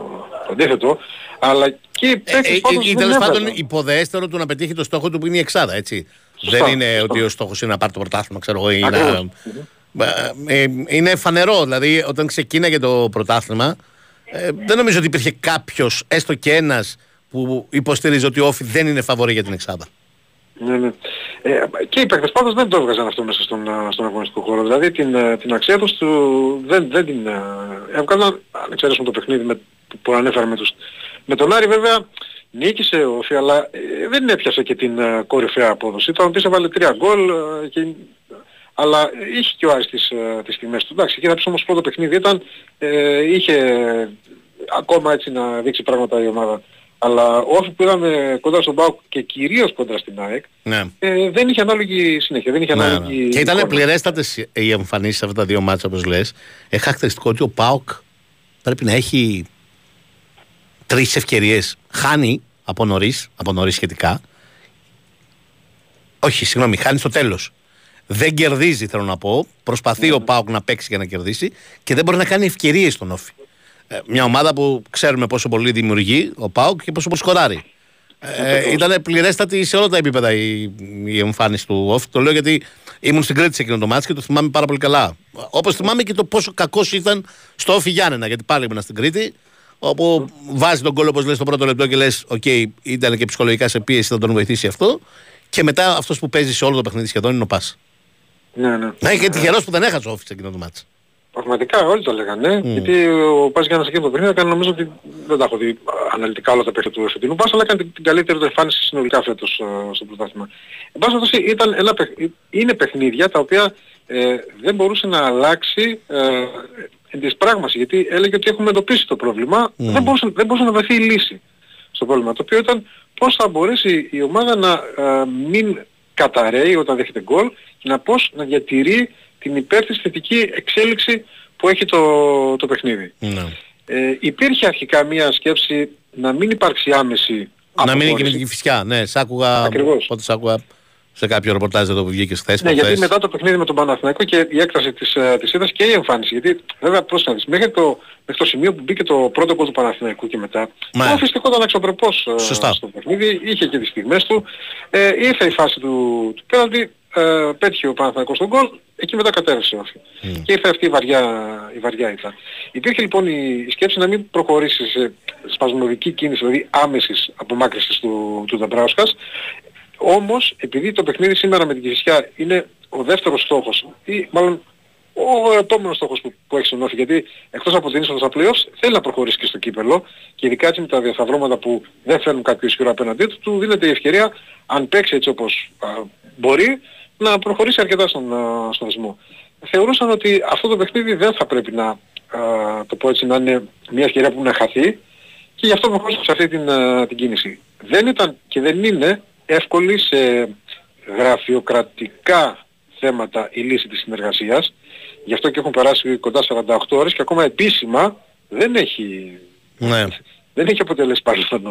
το αντίθετο, αλλά και οι Ε, παίκτες ε, πάντως ή δεν τέλος πάντων έβγαζαν. υποδέστερο του να πετύχει το στόχο του που είναι η εξάδα, έτσι. Σωστά, δεν είναι σωστά. ότι ο στόχος είναι να πάρει το πρωτάθλημα, ξέρω εγώ. ή να- Ακριβώς. Ε, ε, είναι φανερό, δηλαδή όταν ξεκίναγε το πρωτάθλημα, ε, δεν νομίζω ότι υπήρχε κάποιος, έστω και ένας, που υποστήριζε ότι ο Όφη δεν είναι φαβορή για την εξάδα. Ναι, ναι. Ε, και οι παίκτες πάντως δεν το έβγαζαν αυτό μέσα στον, α, στον αγωνιστικό χώρο. Δηλαδή την, ε, την αξία τους του, δεν, δεν την ε, έβγαζαν, αν εξαιρέσουμε το παιχνίδι με, που ανέφερα με, τους, με τον Άρη βέβαια νίκησε ο Όφη, αλλά ε, δεν έπιασε και την ε, κορυφαία απόδοση. Ήταν ότι έβαλε τρία γκολ, ε, και, αλλά είχε και ο Άρης τις, ε, τις στιγμές του. Εντάξει, εκεί να πεις όμως πρώτο παιχνίδι ήταν, ε, είχε ακόμα έτσι να δείξει πράγματα η ομάδα. Αλλά ο Όφη που είδαμε κοντά στον ΠΑΟΚ και κυρίως κοντά στην ΑΕΚ, Ναι. ε, δεν είχε ανάλογη συνέχεια, δεν είχε Ναι, ανάλογη ναι. Και ήταν εικόνα. πληρέστατες οι εμφανίσεις σε αυτά τα δύο μάτσα, όπως λες. Έχει χαρακτηριστικό ότι ο Πάοκ πρέπει να έχει τρεις ευκαιρίες. Χάνει από νωρίς, από νωρίς σχετικά. Όχι, συγγνώμη, χάνει στο τέλος. Δεν κερδίζει, θέλω να πω. Προσπαθεί ο Πάοκ να παίξει και να κερδίσει και δεν μπορεί να κάνει ευκαιρίες στον Όφη. Ε, μια ομάδα που ξέρουμε πόσο πολύ δημιουργεί ο ΠΑΟΚ και πόσο πολύ σκοράρει. Ε, ήταν πληρέστατη σε όλα τα επίπεδα η, η εμφάνιση του ΟΦΗ. Το λέω γιατί ήμουν στην Κρήτη σε εκείνο το ματς και το θυμάμαι πάρα πολύ καλά. Όπως θυμάμαι και το πόσο κακός ήταν στο ΟΦΗ Γιάννενα, γιατί πάλι ήμουν στην Κρήτη. Όπου βάζει το γκολ, όπως λες, στο πρώτο λεπτό και λες: Οκ, ήταν και ψυχολογικά σε πίεση, θα τον βοηθήσει αυτό. Και μετά αυτός που παίζει σε όλο το παιχνίδι σχεδόν είναι ο ΠΑΣ. Ναι, ναι. Να είναι και τυχερός που δεν έχασε ο ΟΦΗ σε εκείνο το ματς. Πραγματικά όλοι το λέγανε. Γιατί ο Πας Γιάννης εκείνο το παιχνίδι έκανε νομίζω ότι δεν τα έχω δει αναλυτικά όλα τα παιχνίδια του εφετινού Πας, αλλά έκανε την, την καλύτερη του εμφάνιση συνολικά φέτος ε, στο πρωτάθλημα. Εν πάση περιπτώσει ήταν ένα, παιχ- είναι παιχνίδια τα οποία ε, δεν μπορούσε να αλλάξει ε, εν της πράγμασης, γιατί έλεγε ότι έχουμε εντοπίσει το πρόβλημα, δεν, μπορούσε, δεν μπορούσε να βρεθεί η λύση στο πρόβλημα, το οποίο ήταν πώς θα μπορέσει η ομάδα να ε, μην καταραίει όταν δέχεται γκολ και να πώς να διατηρεί την υπέρ της θετική εξέλιξη που έχει το, το παιχνίδι. Ναι. Ε, υπήρχε αρχικά μία σκέψη να μην υπάρξει άμεση Να μην είναι και με αποχώρηση. την φυσιά. Ναι, σ' άκουγα. Ακριβώς. Πότε σ' άκουγα σε κάποιο ρεπορτάζ εδώ που βγήκες χθες. Ναι, γιατί προχθές. μετά το παιχνίδι με τον Παναθηναϊκό και η έκταση της, ε, της είδας και η εμφάνιση. Γιατί βέβαια πώς να δεις, μέχρι το, μέχρι το σημείο που μπήκε το πρώτο γκολ του Παναθηναϊκού και μετά, Ναι. ο φυσικόταν αξιοπρεπώς ε, Σωστά. στο παιχνίδι, είχε και τις στιγμές του, ε, ήρθε η φάση του, του πέναλτι, ε, πέτυχε ο Παναθηναϊκός τον γκολ, εκεί μετά κατέρευσε όχι. Και ήρθε αυτή η βαριά, η βαριά ήττα. Υπήρχε λοιπόν η, η σκέψη να μην προχωρήσεις σε σπασμωδική κίνηση, δηλαδή άμεσης απομάκρυσης του, του Νταμπράουσκας, όμως, επειδή το παιχνίδι σήμερα με την Κηφισιά είναι ο δεύτερος στόχος ή μάλλον ο επόμενος στόχος που, που έχει στον Όφη, γιατί εκτός από την είσοδο στα playoffs θέλει να προχωρήσει και στο κύπελο και ειδικά έτσι με τα διασταυρώματα που δεν φέρνουν κάποιο ισχυρό απέναντί του, του δίνεται η ευκαιρία, αν παίξει έτσι όπως α, μπορεί, να προχωρήσει αρκετά στον, α, στον δεσμό. Θεωρούσαν ότι αυτό το παιχνίδι δεν θα πρέπει να, α, το πω έτσι, να είναι μια ευκαιρία που να χαθεί και γι' αυτό προχώρησαν σε αυτή την, α, την κίνηση. Δεν ήταν και δεν είναι εύκολη σε γραφειοκρατικά θέματα η λύση της συνεργασίας. Γι' αυτό και έχουν περάσει κοντά 48 ώρες και ακόμα επίσημα δεν έχει, Ναι. δεν έχει αποτελέσει πάλι τον,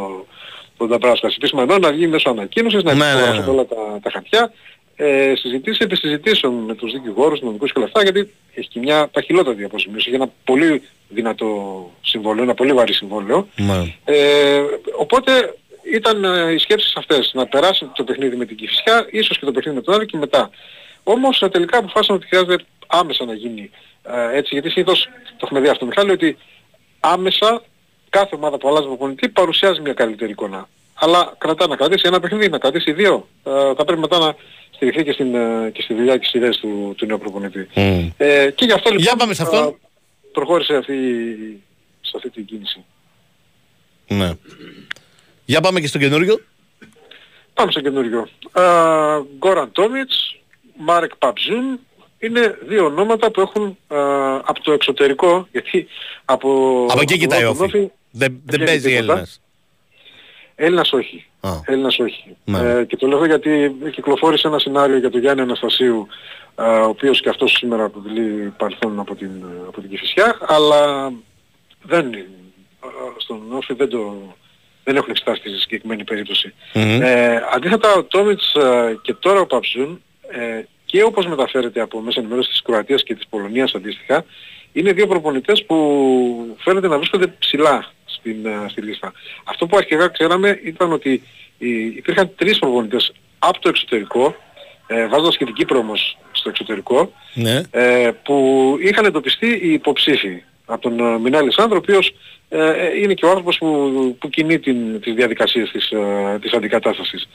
τον Νταμπράσκας. Επίσημα ενώ να βγει μέσω ανακοίνωσης, να Ναι, ναι, υπογράψουν ναι. όλα τα, τα χαρτιά, ε, συζητήσεις επί συζητήσεων με τους δικηγόρους, τους νομικούς και όλα αυτά, γιατί έχει και μια παχυλότατη αποζημίωση, έχει ένα πολύ δυνατό συμβόλαιο, ένα πολύ βαρύ συμβόλαιο. Ναι. Ε, οπότε ήταν ε, οι σκέψεις αυτές, να περάσει το παιχνίδι με την Κηφισιά, ίσως και το παιχνίδι με τον Άρη και μετά. Όμως ε, τελικά αποφάσισαν ότι χρειάζεται άμεσα να γίνει ε, έτσι, γιατί συνήθως το έχουμε δει αυτό Μιχάλη, ότι άμεσα κάθε ομάδα που αλλάζει προπονητή παρουσιάζει μια καλύτερη εικόνα. Αλλά κρατά να κρατήσει ένα παιχνίδι, να κρατήσει δύο. Ε, θα πρέπει μετά να στηριχθεί και, στην, ε, και στη δουλειά και στις ιδέες του, του νέου προπονητή. Μμ. Ε, και γι' αυτό λοιπόν Για πάμε σε αυτόν. ε, προχώρησε αυτή, σε αυτή την κίνηση. Ναι. Για πάμε και στο καινούριο. Πάμε στο καινούριο. Ε, Γκόραν Τόμιτς, Μάρεκ Παμπζούν είναι δύο ονόματα που έχουν ε, από το εξωτερικό, γιατί από... Από εκεί κοιτάει ο από τον Όφη. Όφη Δεν, δεν βγαίνει παίζει τίποτα. Έλληνας. Έλληνας όχι. Α. Έλληνας όχι. Ναι. Ε, και το λέω γιατί κυκλοφόρησε ένα σενάριο για τον Γιάννη Αναστασίου, ε, ο οποίος και αυτός σήμερα αποτελεί παρελθόν από την, από την Κηφισιά, αλλά δεν, ε, στον Όφη δεν το, δεν έχουν εξετάσει τη συγκεκριμένη περίπτωση. Μμμ. Ε, αντίθετα ο Τόμιτς ε, και τώρα ο Παψούν ε, και όπως μεταφέρεται από μέσα ενημέρωση της Κροατίας και της Πολωνίας αντίστοιχα είναι δύο προπονητές που φαίνεται να βρίσκονται ψηλά στην, ε, στη λίστα. Αυτό που αρχικά ξέραμε ήταν ότι οι- υπήρχαν τρεις προπονητές από το εξωτερικό ε, βάζοντας και την Κύπρο όμως στο εξωτερικό Ναι. ε, που είχαν εντοπιστεί οι υποψήφοι από τον ε, Μινάλη Σάνδρο, ο οποίος ε, ε, είναι και ο άνθρωπος που, που κινεί την, τις διαδικασίες της, ε, της αντικατάστασης.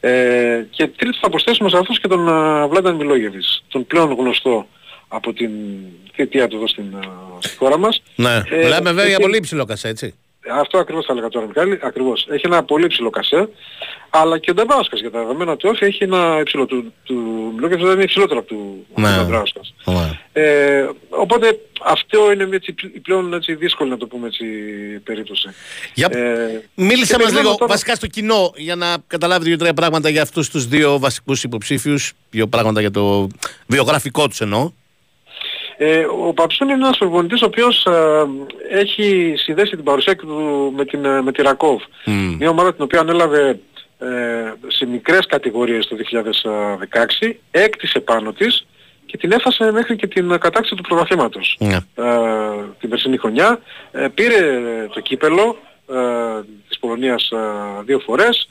Ε, και τρίτο θα προσθέσουμε σε αυτούς και τον ε, Βλάνταν Μιλόγεβιτς, τον πλέον γνωστό από την θητεία του εδώ στην ε, στη χώρα μας. Ναι. Ε, Μιλάμε βέβαια για έχει- πολύ υψηλό κασέ, έτσι. Αυτό ακριβώς θα έλεγα τώρα Μιχάλη, ακριβώς. Έχει ένα πολύ ψηλό κασέ, αλλά και ο Ντεμπάουσκας για τα δεδομένα του Όφη έχει ένα υψηλό του, του Μιλόγεβιτς δεν είναι υψηλότερο από του, από Ναι. του Ντεμπάουσκας. Ναι. Ε, οπότε αυτό είναι μια έτσι, η πλέον έτσι, δύσκολη να το πούμε έτσι περίπτωση. Για... Ε, Μίλησε και μας περιμένω λίγο τώρα- βασικά στο κοινό για να καταλάβει δύο-τρία πράγματα για αυτούς τους δύο βασικούς υποψήφιους. Δύο πράγματα για το βιογραφικό τους εννοώ. Ε, ο Παψούν είναι ένας προπονητής ο οποίος ε, έχει συνδέσει την παρουσία του με, την, ε, με τη Ρακόβ. Μμ. Μια ομάδα την οποία ανέλαβε ε, σε μικρές κατηγορίες το 2016, έκτισε πάνω της και την έφασε μέχρι και την κατάκτηση του πρωταθλήματος. Ναι. ε, την περσινή χρονιά. Ε, πήρε το κύπελο ε, της Πολωνίας ε, δύο φορές.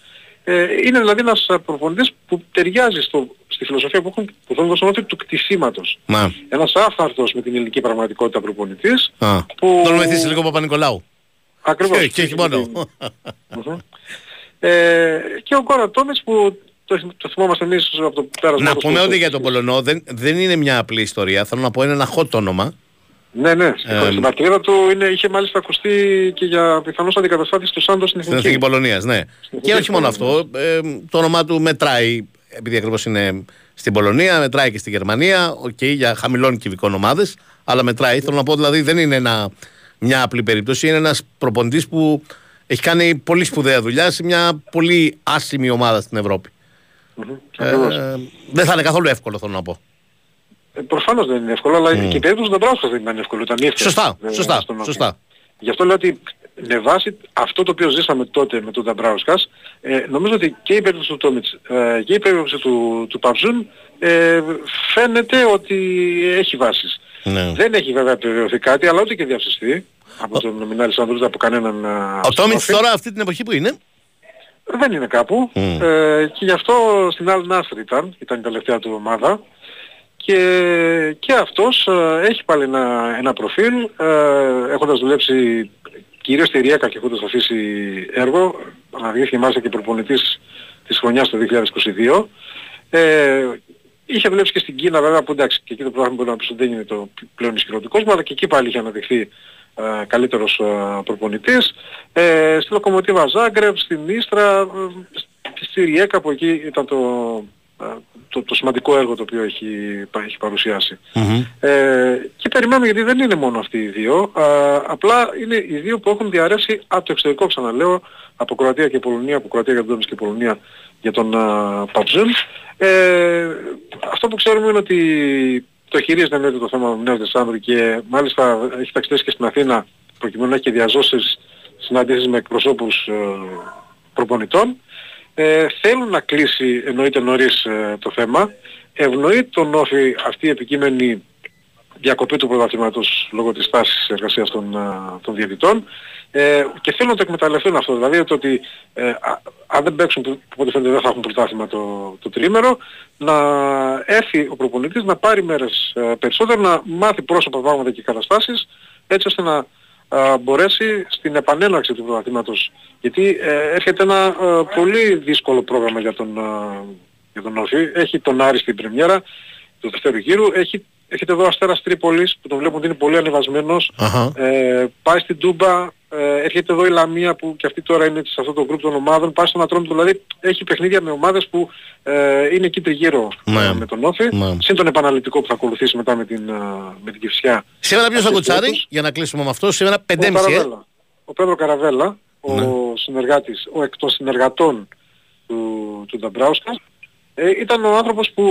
Ε, είναι δηλαδή ένας ε, προπονητής που ταιριάζει στο, στη φιλοσοφία που, έχουν, που θέλουν στον όφη του κτισίματος. Μα. Ένας άφθαρτος με την ελληνική πραγματικότητα προπονητής. Α. Που- Τον βοηθήσει λίγο ο Παπα-Νικολάου. Ακριβώς. Και, και όχι μόνο. (laughs) Μμμ. Ε, και ο Κόρα Τόμιτς που το, το θυμόμαστε εμείς από το πέρασμα να του πούμε στο- ότι για τον Πολωνό δεν, δεν είναι μια απλή ιστορία. Θέλω να πω είναι ένα hot όνομα. Ναι, ναι. Στην, Ε, στην πατρίδα του είναι, είχε μάλιστα ακουστεί και για πιθανώς αντικαταστάτης του Σάντος στην Στην Εθνική. Εθνική Πολωνίας, ναι. Και όχι μόνο αυτό. ε, το όνομά του μετράει, επειδή ακριβώς είναι στην Πολωνία, μετράει και στη Γερμανία. Οκ, για χαμηλών κυβικών ομάδες, αλλά μετράει. Θέλω να πω δηλαδή δεν είναι ένα, μια απλή περίπτωση. Είναι ένας προπονητής που έχει κάνει πολύ σπουδαία δουλειά σε μια πολύ άσημη ομάδα στην Ευρωπη Ε, Ακριβώς. δεν θα είναι καθόλου εύκολο, θέλω να πω. Ε, προφανώς δεν είναι εύκολο, αλλά Mm. και η περίπτωση του Νταμπράουσκας δεν ήταν εύκολο. Ήταν εύκολο. Σωστά, Ε, σωστά, στον Όφη. σωστά. Γι' αυτό λέω ότι με βάση αυτό το οποίο ζήσαμε τότε με τον Νταμπράουσκας, ε, νομίζω ότι και η περίπτωση του Τόμιτς ε, και η περίπτωση του, του Παυζούν ε, φαίνεται ότι έχει βάσεις. Ναι. Δεν έχει βέβαια επιβεβαιωθεί κάτι, αλλά ούτε και διαψευστεί από τον Μινάλη Σανδρούζα από κανέναν α, Ο στον Τόμιτς Όφη. τώρα αυτή την εποχή που είναι; Δεν είναι κάπου. Mm. Ε, και γι' αυτό στην Al Nassr ήταν, ήταν η τελευταία του ομάδα. Και, και αυτός ε, έχει πάλι ένα, ένα προφίλ, ε, έχοντας δουλέψει κυρίως στη Ριέκα και έχοντας αφήσει έργο, δηλαδή θυμάστε και προπονητής της χρονιάς το 2022. Ε, είχε δουλέψει και στην Κίνα βέβαια που εντάξει και εκεί το πρόγραμμα μπορεί να πεις ότι δεν είναι το πλέον ισχυρό του κόσμου αλλά και εκεί πάλι είχε αναδειχθεί ε, καλύτερος ε, προπονητής. Ε, στη Λοκομοτίβα Ζάγκρεπ, στην Ίστρα, ε, στη Ριέκα που εκεί ήταν το, ε, το, το σημαντικό έργο το οποίο έχει, πα- έχει παρουσιάσει. Ε, και περιμένουμε γιατί δεν είναι μόνο αυτοί οι δύο, α, απλά είναι οι δύο που έχουν διαρρεύσει από το εξωτερικό ξαναλέω, από Κροατία και Πολωνία, από Κροατία για τον Ντόμις και Πολωνία για τον Παψούν. Ε, αυτό που ξέρουμε είναι ότι το χειρίζεται με το θέμα του Νέου Δεσάνδρου και μάλιστα έχει ταξιδέψει και στην Αθήνα προκειμένου να έχει και διαζώσεις συναντήσεις με εκπροσώπους ε, προπονητών. Ε, θέλουν να κλείσει εννοείται νωρίς ε, το θέμα. Ευνοεί τον Όφη αυτή η επικείμενη διακοπή του πρωταθλήματος λόγω της τάσης εργασίας των, α, των διαιτητών ε, και θέλουν να το εκμεταλλευτούν αυτό. Δηλαδή το ότι ε, α- αν δεν παίξουν που που ό,τι φαίνεται δεν θα έχουν πρωτάθλημα το, το τρίμερο να έρθει ο προπονητής να πάρει μέρες ε, περισσότερο να μάθει πρόσωπα πράγματα και καταστάσεις έτσι ώστε να α, μπορέσει στην επανέναρξη του πρωταθλήματος γιατί ε, έρχεται ένα ε, πολύ δύσκολο πρόγραμμα για τον, α, για τον Όφη. Έχει τον Άρη στην πρεμιέρα του δεύτερου γύρου. Έχει, έχετε εδώ Αστέρας Τρίπολης που τον βλέπουν ότι είναι πολύ ανεβασμένος. Αχα. Ε, πάει στην Τούμπα, ε, έρχεται εδώ η Λαμία που και αυτή τώρα είναι σε αυτό το γκρουπ των ομάδων. Πάει στον Ατρόμητο, δηλαδή έχει παιχνίδια με ομάδες που ε, είναι εκεί τριγύρω Ναι. ε, με τον Όφη. Ναι. Συν τον επαναληπτικό που θα ακολουθήσει μετά με την, ε, με την Κηφισιά. Σήμερα ποιος θα Αυτές κουτσάρει, τους. για να κλείσουμε με αυτό. Σήμερα Ο 5,5 ε. Καραβέλα. Ο Πέδρο Καραβέλα, ο Ναι. συνεργάτης, ο εκ των συνεργατών του, του Νταμπράουσκα, ε, ήταν ο άνθρωπος που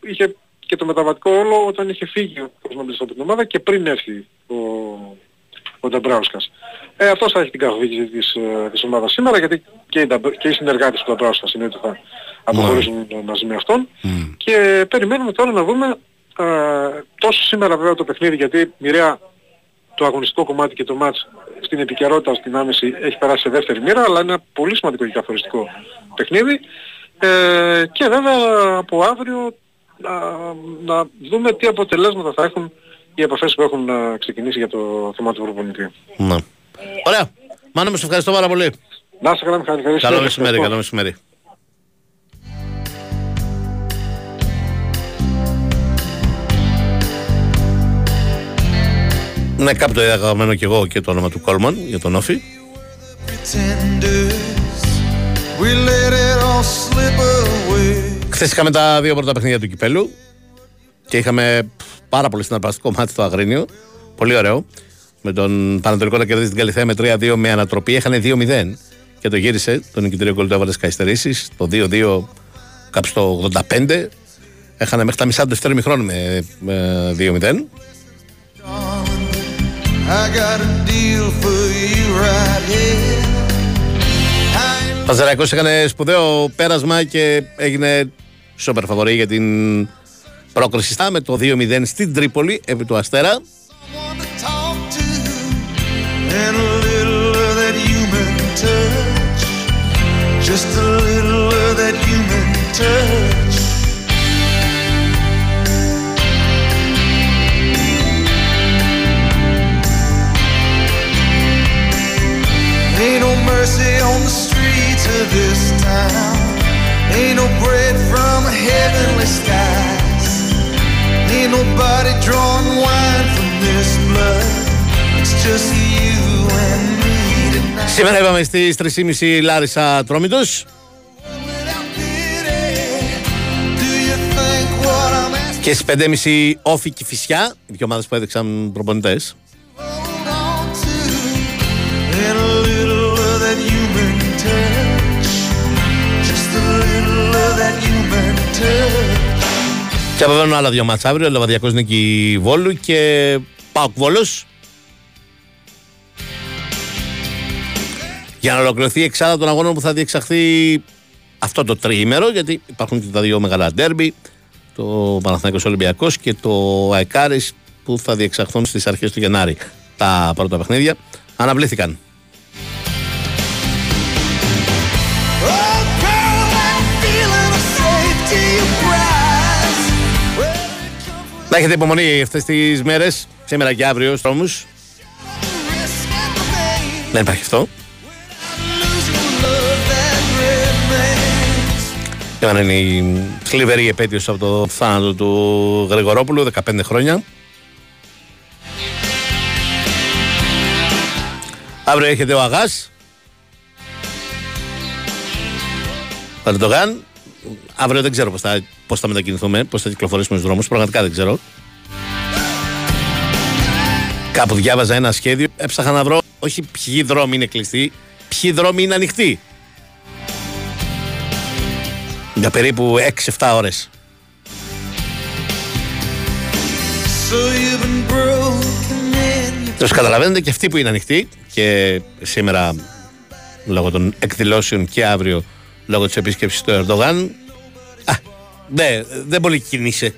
είχε και το μεταβατικό ρόλο όταν είχε φύγει ο Κοσμοντής από την ομάδα και πριν έρθει ο, ο Νταμπράουσκας. Ε, αυτός θα έχει την καθοδήγηση της, ε, της ομάδας σήμερα γιατί και οι, Νταμπ- και οι συνεργάτες του Νταμπράουσκας είναι ότι θα αποχωρήσουν μαζί με αυτόν. Και περιμένουμε τώρα να δούμε ε, τόσο σήμερα βέβαια το παιχνίδι γιατί μοιραία το αγωνιστικό κομμάτι και το μάτς στην επικαιρότητα, στην άμεση έχει περάσει σε δεύτερη μοίρα αλλά είναι ένα πολύ σημαντικό και καθοριστικό παιχνίδι ε, και βέβαια από αύριο να, να δούμε τι αποτελέσματα θα έχουν οι επαφές που έχουν ε, ξεκινήσει για το θέμα του προπονητή. Ναι. Ωραία. Μάνο, μου σε ευχαριστώ πάρα πολύ. Να είστε καλά Μιχάλη, ευχαριστώ. Καλό μεσημέρι, Ευχαριστώ. καλό μεσημέρι. Ναι, κάπου το είδα γραμμένο και εγώ και το όνομα του Κόλμαν για τον Όφη. Pretenders, we let it all slip away. Χθες είχαμε τα δύο πρώτα παιχνίδια του κυπέλου και είχαμε πάρα πολύ συναρπαστικό μάτι στο Αγρίνιο. Πολύ ωραίο. Με τον Πανατολικό να κερδίσει την Καλυθέα με 3-2 με ανατροπή. Έχανε 2-0 και το γύρισε. Το νικητήριο γκολ του έβαλε στι καθυστερήσει. Το 2-2 κάπου στο 85. Έχανε μέχρι τα μισά του δεύτερου μηχρόνου με, με 2-0. I got a deal for you right here. Παζαραϊκός έκανε σπουδαίο πέρασμα και έγινε σупερ φαβορή για την πρόκριση στα με το 2-0 στην Τρίπολη επί του Αστέρα. And a little of that human touch. Just a little of that human touch. Ain't no mercy on the streets of this town. Ain't no bread from heavenly skies. Σήμερα είπαμε στις 3.30 Λάρισα Τρόμητος. Και στις 5.30 Όφη και Φυσιά, οι δύο που έδειξαν προπονητές. Και απεβαίνουν άλλα δύο μάτς αύριο, Λεβαδιακός νίκη Βόλου και Πάοκ Βόλος. Για να ολοκληρωθεί η εξάδα των αγώνων που θα διεξαχθεί αυτό το τριήμερο, γιατί υπάρχουν και τα δύο μεγάλα ντέρμπι, το Παναθηναϊκός Ολυμπιακός και το Αεκάρης που θα διεξαχθούν στις αρχές του Γενάρη. Τα πρώτα παιχνίδια αναβλήθηκαν. Oh, Να έχετε υπομονή αυτές τις μέρες, σήμερα και αύριο στους δρόμους. Δεν υπάρχει αυτό. Σήμερα είναι η θλιβερή επέτειος από το θάνατο του Γρηγορόπουλου, 15 χρόνια. Αύριο έχετε ο Αγάς. Ερντογάν. Αύριο δεν ξέρω πώς θα, πώς θα μετακινηθούμε, πώς θα κυκλοφορήσουμε στους δρόμους. Πραγματικά δεν ξέρω. Κάπου διάβαζα ένα σχέδιο, έψαχα να βρω όχι ποιοι δρόμοι είναι κλειστοί, ποιοι δρόμοι είναι ανοιχτοί. Για περίπου 6-7 ώρες. So you've been broken and Τους καταλαβαίνετε και αυτοί που είναι ανοιχτοί και σήμερα λόγω των εκδηλώσεων και αύριο λόγω της επίσκεψης του Ερντογάν α, ναι, δεν μπορεί να κυνήσει.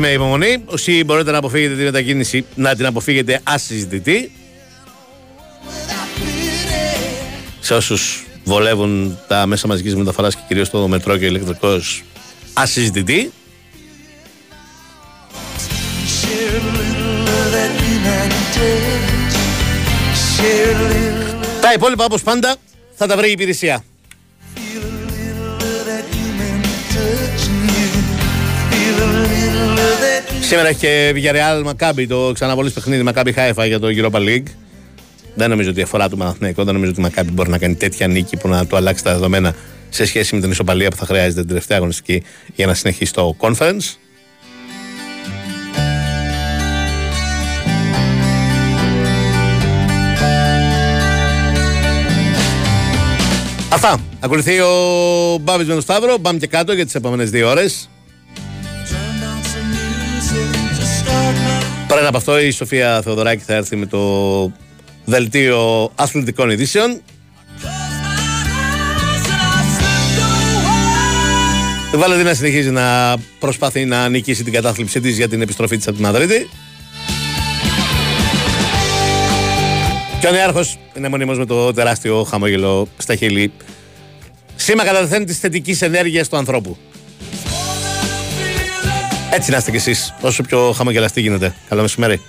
Με υπομονή. Όσοι μπορείτε να αποφύγετε τη μετακίνηση, να την αποφύγετε ασυζητητή. Σε όσους βολεύουν τα μέσα μαζικής μεταφοράς και κυρίως το μετρό και ο ηλεκτρικός, ασυζητητή. Share a little of that human touch. Share a little Τα υπόλοιπα όπως πάντα θα τα βρει η υπηρεσία. of that human touch. And you feel a little of that Σήμερα έχει και Villarreal Maccabi, το ξαναβολής παιχνίδι Maccabi Haifa για το Europa League. Δεν νομίζω ότι αφορά το Παναθηναϊκό, δεν νομίζω ότι η Maccabi μπορεί να κάνει τέτοια νίκη που να του αλλάξει τα δεδομένα σε σχέση με την ισοπαλία που θα χρειάζεται την τελευταία αγωνιστική για να συνεχίσει το conference. Αυτά. Ακολουθεί ο Μπάμπης με τον Σταύρο. Πάμε και κάτω για τις επόμενες δύο ώρες. Πριν από αυτό η Σοφία Θεοδωράκη θα έρθει με το δελτίο αθλητικών ειδήσεων. Η Βαλεντίνα συνεχίζει να προσπαθεί να νικήσει την κατάθλιψή της για την επιστροφή της από τη Μαδρίτη. Και ο Νεάρχος είναι μονίμως με το τεράστιο χαμόγελο στα χείλη. Σήμα καταδεθέν της θετικής ενέργειας του ανθρώπου. Έτσι να είστε κι εσείς, όσο πιο χαμογελαστή γίνεται. Καλό μεσημέρι.